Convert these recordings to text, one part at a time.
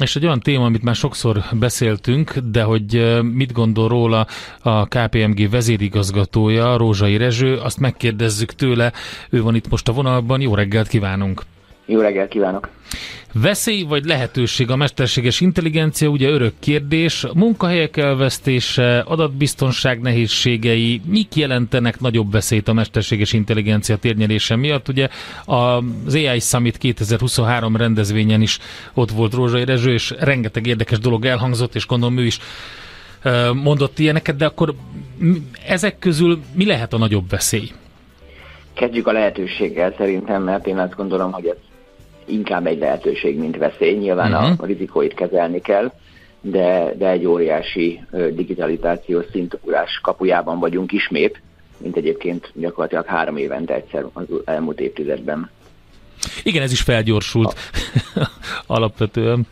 És egy olyan téma, amit már sokszor beszéltünk, de hogy mit gondol róla a KPMG vezérigazgatója, Rózsai Rezső, azt megkérdezzük tőle, ő van itt most a vonalban, jó reggelt kívánunk! Jó reggelt kívánok! Veszély vagy lehetőség a mesterséges intelligencia, ugye örök kérdés. Munkahelyek elvesztése, adatbiztonság nehézségei, mik jelentenek nagyobb veszélyt a mesterséges intelligencia térnyelése miatt? Ugye az AI Summit 2023 rendezvényen is ott volt Rózsai Rezső, és rengeteg érdekes dolog elhangzott, és gondolom ő is mondott ilyeneket, de akkor ezek közül mi lehet a nagyobb veszély? Kezdjük a lehetőséggel szerintem, mert én azt gondolom, hogy ez inkább egy lehetőség, mint veszély. Nyilván uh-huh. a mhm. rizikóit kezelni kell, de, de egy óriási digitalizációs szintugrás kapujában vagyunk ismét, mint egyébként gyakorlatilag három évente egyszer az elmúlt évtizedben. Igen, ez is felgyorsult alapvetően.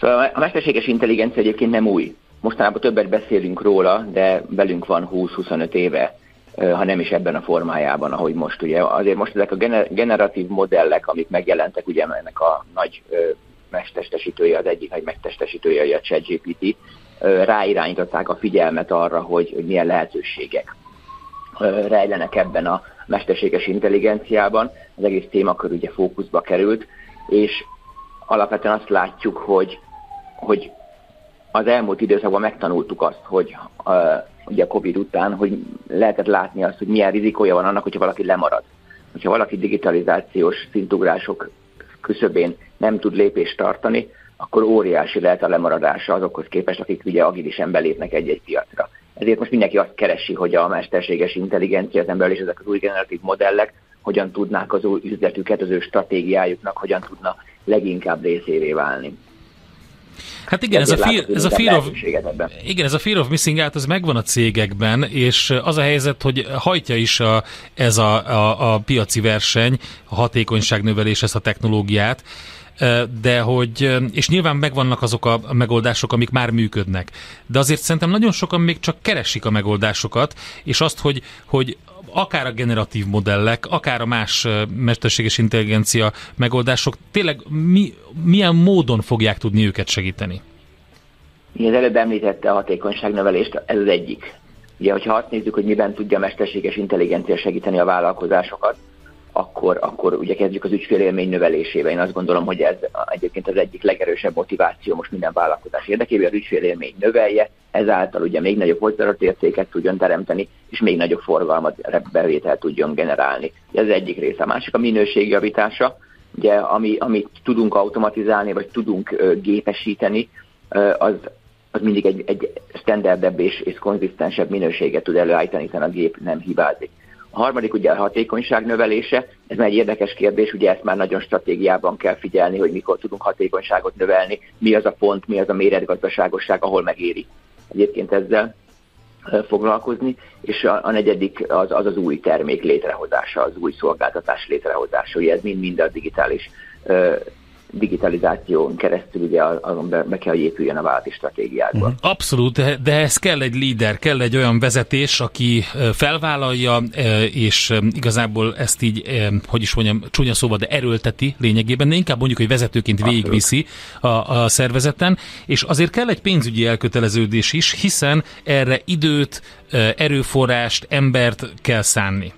Szóval a mesterséges intelligencia egyébként nem új. Mostanában többet beszélünk róla, de velünk van 20-25 éve ha nem is ebben a formájában, ahogy most ugye. Azért most ezek a generatív modellek, amik megjelentek, ugye ennek a nagy megtestesítője, az egyik nagy megtestesítője, a ChatGPT, ráirányították a figyelmet arra, hogy, hogy milyen lehetőségek rejlenek ebben a mesterséges intelligenciában. Az egész témakör ugye fókuszba került, és alapvetően azt látjuk, hogy, hogy az elmúlt időszakban megtanultuk azt, hogy ugye a Covid után, hogy lehetett látni azt, hogy milyen rizikója van annak, hogyha valaki lemarad. Hogyha valaki digitalizációs szintugrások küszöbén nem tud lépést tartani, akkor óriási lehet a lemaradása azokhoz képest, akik ugye agilisen belépnek egy-egy piacra. Ezért most mindenki azt keresi, hogy a mesterséges intelligencia, az ember és ezek az új generatív modellek hogyan tudnák az új üzletüket, az ő stratégiájuknak, hogyan tudna leginkább részévé válni. Hát igen, ez a, fear, ez a fear of, igen, ez a fear of missing out, ez megvan a cégekben, és az a helyzet, hogy hajtja is a, ez a, a, a piaci verseny, a hatékonyság növelés, ezt a technológiát, de hogy, és nyilván megvannak azok a megoldások, amik már működnek. De azért szerintem nagyon sokan még csak keresik a megoldásokat, és azt, hogy, hogy akár a generatív modellek, akár a más mesterséges intelligencia megoldások, tényleg mi, milyen módon fogják tudni őket segíteni? Az előbb említette a hatékonyságnövelést, ez az egyik. Ugye, hogyha azt nézzük, hogy miben tudja a mesterséges intelligencia segíteni a vállalkozásokat, akkor, akkor ugye kezdjük az ügyfélélmény növelésével. Én azt gondolom, hogy ez egyébként az egyik legerősebb motiváció most minden vállalkozás érdekében, az ügyfélélmény növelje, ezáltal ugye még nagyobb hozzáadott értéket tudjon teremteni, és még nagyobb forgalmat, bevételt tudjon generálni. Ez egyik része. A másik a minőség javítása, ugye, ami, amit tudunk automatizálni, vagy tudunk uh, gépesíteni, uh, az, az mindig egy, egy standardebb és, és konzisztensebb minőséget tud előállítani, hiszen a gép nem hibázik. A harmadik ugye a hatékonyság növelése, ez már egy érdekes kérdés, ugye ezt már nagyon stratégiában kell figyelni, hogy mikor tudunk hatékonyságot növelni, mi az a pont, mi az a méretgazdaságosság, ahol megéri egyébként ezzel foglalkozni, és a, a negyedik az, az az új termék létrehozása, az új szolgáltatás létrehozása, ugye ez mind-mind a digitális digitalizáción keresztül ugye be, be kell, hogy épüljön a vállalati stratégiákba. Mhm. Abszolút, de ez kell egy líder, kell egy olyan vezetés, aki felvállalja, és igazából ezt így, hogy is mondjam, csúnya szóval, de erőlteti lényegében, de inkább mondjuk, hogy vezetőként végigviszi a, a szervezeten, és azért kell egy pénzügyi elköteleződés is, hiszen erre időt, erőforrást, embert kell szánni.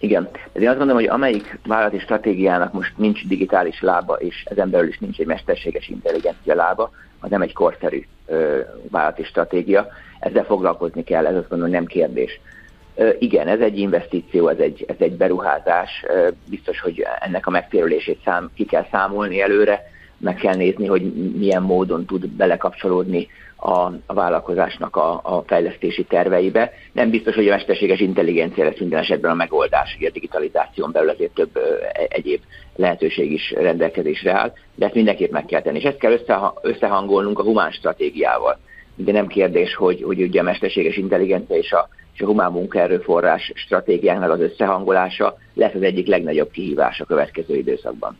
Igen, de én azt gondolom, hogy amelyik vállalati stratégiának most nincs digitális lába, és ezen belül is nincs egy mesterséges intelligencia lába, az nem egy korszerű ö, vállalati stratégia. Ezzel foglalkozni kell, ez azt gondolom, nem kérdés. Ö, igen, ez egy investíció, ez egy, ez egy beruházás, ö, biztos, hogy ennek a megtérülését szám, ki kell számolni előre, meg kell nézni, hogy milyen módon tud belekapcsolódni a, a vállalkozásnak a, a fejlesztési terveibe. Nem biztos, hogy a mesterséges intelligencia lesz minden esetben a megoldás, hogy a digitalizáción belül azért több e, egyéb lehetőség is rendelkezésre áll, de ezt mindenképp meg kell tenni. És ezt kell összehangolnunk a humán stratégiával. De nem kérdés, hogy, hogy ugye a mesterséges intelligencia és a, és a humán munkaerőforrás stratégiának az összehangolása lesz az egyik legnagyobb kihívás a következő időszakban.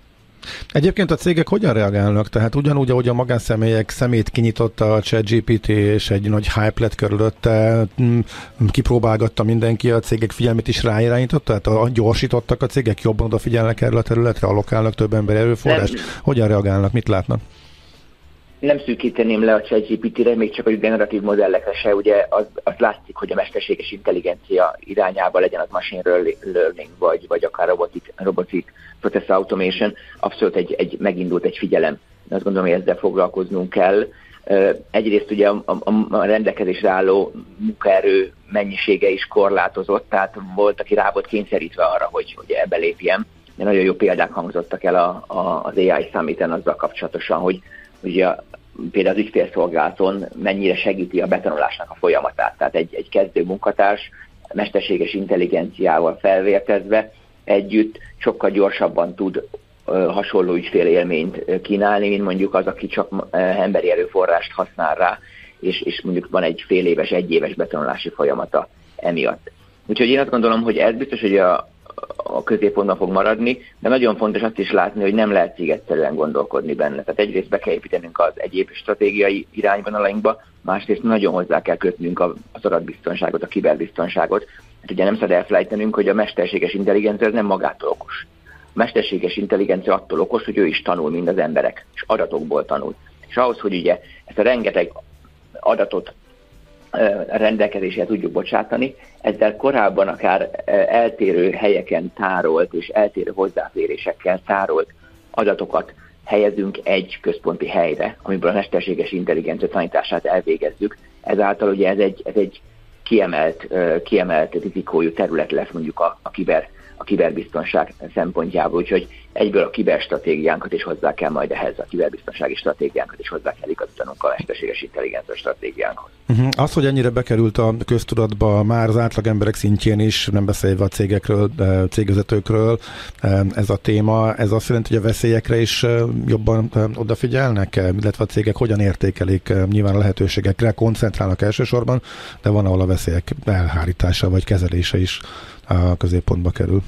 Egyébként a cégek hogyan reagálnak? Tehát ugyanúgy, ahogy a magánszemélyek szemét kinyitotta a ChatGPT, és egy nagy hype lett körülötte, kipróbálgatta mindenki, a cégek figyelmét is ráirányította? Tehát gyorsítottak a cégek, jobban odafigyelnek erre a területre, alokálnak több ember erőforrás? Hogyan reagálnak? Mit látnak? Nem szűkíteném le a ChatGPT-re, még csak a generatív modellekre se, ugye az, az látszik, hogy a mesterséges intelligencia irányába legyen az machine learning, vagy, vagy akár robotic, robotic process automation, abszolút egy, egy, megindult egy figyelem. Azt gondolom, hogy ezzel foglalkoznunk kell. Egyrészt ugye a, a, a rendelkezésre álló munkaerő mennyisége is korlátozott, tehát volt, aki rá volt kényszerítve arra, hogy, hogy ebbe lépjen. De nagyon jó példák hangzottak el a, a, az AI Summit-en azzal kapcsolatosan, hogy ugye például az ügyfélszolgálaton mennyire segíti a betanulásnak a folyamatát. Tehát egy, egy kezdő munkatárs mesterséges intelligenciával felvértezve együtt sokkal gyorsabban tud hasonló ügyfélélményt kínálni, mint mondjuk az, aki csak emberi erőforrást használ rá, és, és mondjuk van egy fél éves, egy éves betanulási folyamata emiatt. Úgyhogy én azt gondolom, hogy ez biztos, hogy a, a középpontban fog maradni, de nagyon fontos azt is látni, hogy nem lehet egyszerűen gondolkodni benne. Tehát egyrészt be kell építenünk az egyéb stratégiai irányvonalainkba, másrészt nagyon hozzá kell kötnünk az adatbiztonságot, a kiberbiztonságot. Hát ugye nem szabad elfelejtenünk, hogy a mesterséges intelligencia az nem magától okos. A mesterséges intelligencia attól okos, hogy ő is tanul, mint az emberek, és adatokból tanul. És ahhoz, hogy ugye ezt a rengeteg adatot rendelkezésre tudjuk bocsátani, ezzel korábban akár eltérő helyeken tárolt és eltérő hozzáférésekkel tárolt adatokat helyezünk egy központi helyre, amiből a mesterséges intelligencia tanítását elvégezzük. Ezáltal ugye ez egy, ez egy kiemelt, kiemelt rizikójú terület lesz mondjuk a, a kiber a kiberbiztonság szempontjából, úgyhogy egyből a kiberstratégiánkat is hozzá kell majd ehhez, a kiberbiztonsági stratégiánkat is hozzá kell igazítanunk a mesterséges intelligencia stratégiánkhoz. Uh-huh. Az, hogy ennyire bekerült a köztudatba már az átlag emberek szintjén is, nem beszélve a cégekről, cégvezetőkről, ez a téma, ez azt jelenti, hogy a veszélyekre is jobban odafigyelnek, illetve a cégek hogyan értékelik nyilván a lehetőségekre, koncentrálnak elsősorban, de van, ahol a veszélyek elhárítása vagy kezelése is a középpontba kerül.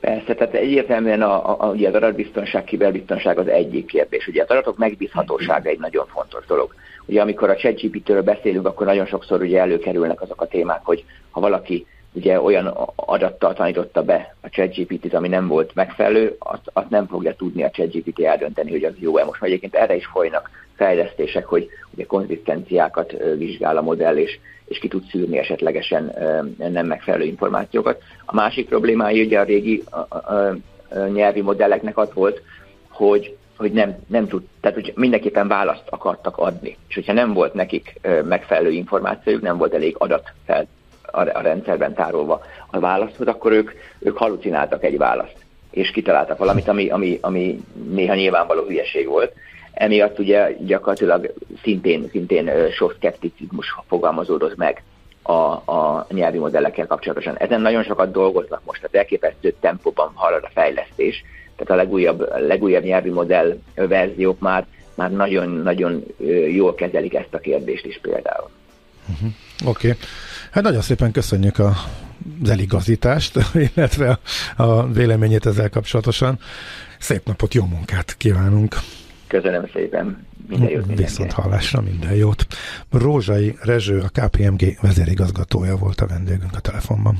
Persze, tehát egyértelműen a, a, a, ugye az adatbiztonság, kiberbiztonság az egyik kérdés. Ugye az adatok megbízhatósága egy nagyon fontos dolog. Ugye amikor a ChatGPT-ről beszélünk, akkor nagyon sokszor ugye előkerülnek azok a témák, hogy ha valaki ugye olyan adattal tanította be a ChatGPT-t, ami nem volt megfelelő, azt, azt nem fogja tudni a ChatGPT eldönteni, hogy az jó-e. Most egyébként erre is folynak fejlesztések, hogy ugye konzisztenciákat vizsgál a modell, és, és ki tud szűrni esetlegesen nem megfelelő információkat. A másik problémája ugye a régi a, a, a nyelvi modelleknek az volt, hogy hogy nem, nem tud, tehát hogy mindenképpen választ akartak adni. És hogyha nem volt nekik megfelelő információjuk, nem volt elég adat fel a, a rendszerben tárolva a válaszhoz, akkor ők, ők halucináltak egy választ, és kitaláltak valamit, ami, ami, ami néha nyilvánvaló hülyeség volt. Emiatt ugye gyakorlatilag szintén, szintén sok szkepticizmus fogalmazódott meg a, a nyelvi modellekkel kapcsolatosan. Ezen nagyon sokat dolgoznak most, tehát elképesztő tempóban halad a fejlesztés, tehát a legújabb, legújabb nyelvi modell verziók már, már nagyon-nagyon jól kezelik ezt a kérdést is például. Uh-huh. Oké. Okay. Hát nagyon szépen köszönjük a, az eligazítást, illetve a, véleményét ezzel kapcsolatosan. Szép napot, jó munkát kívánunk! Köszönöm szépen! Minden jót Viszont hallásra minden jót. Rózsai Rezső, a KPMG vezérigazgatója volt a vendégünk a telefonban.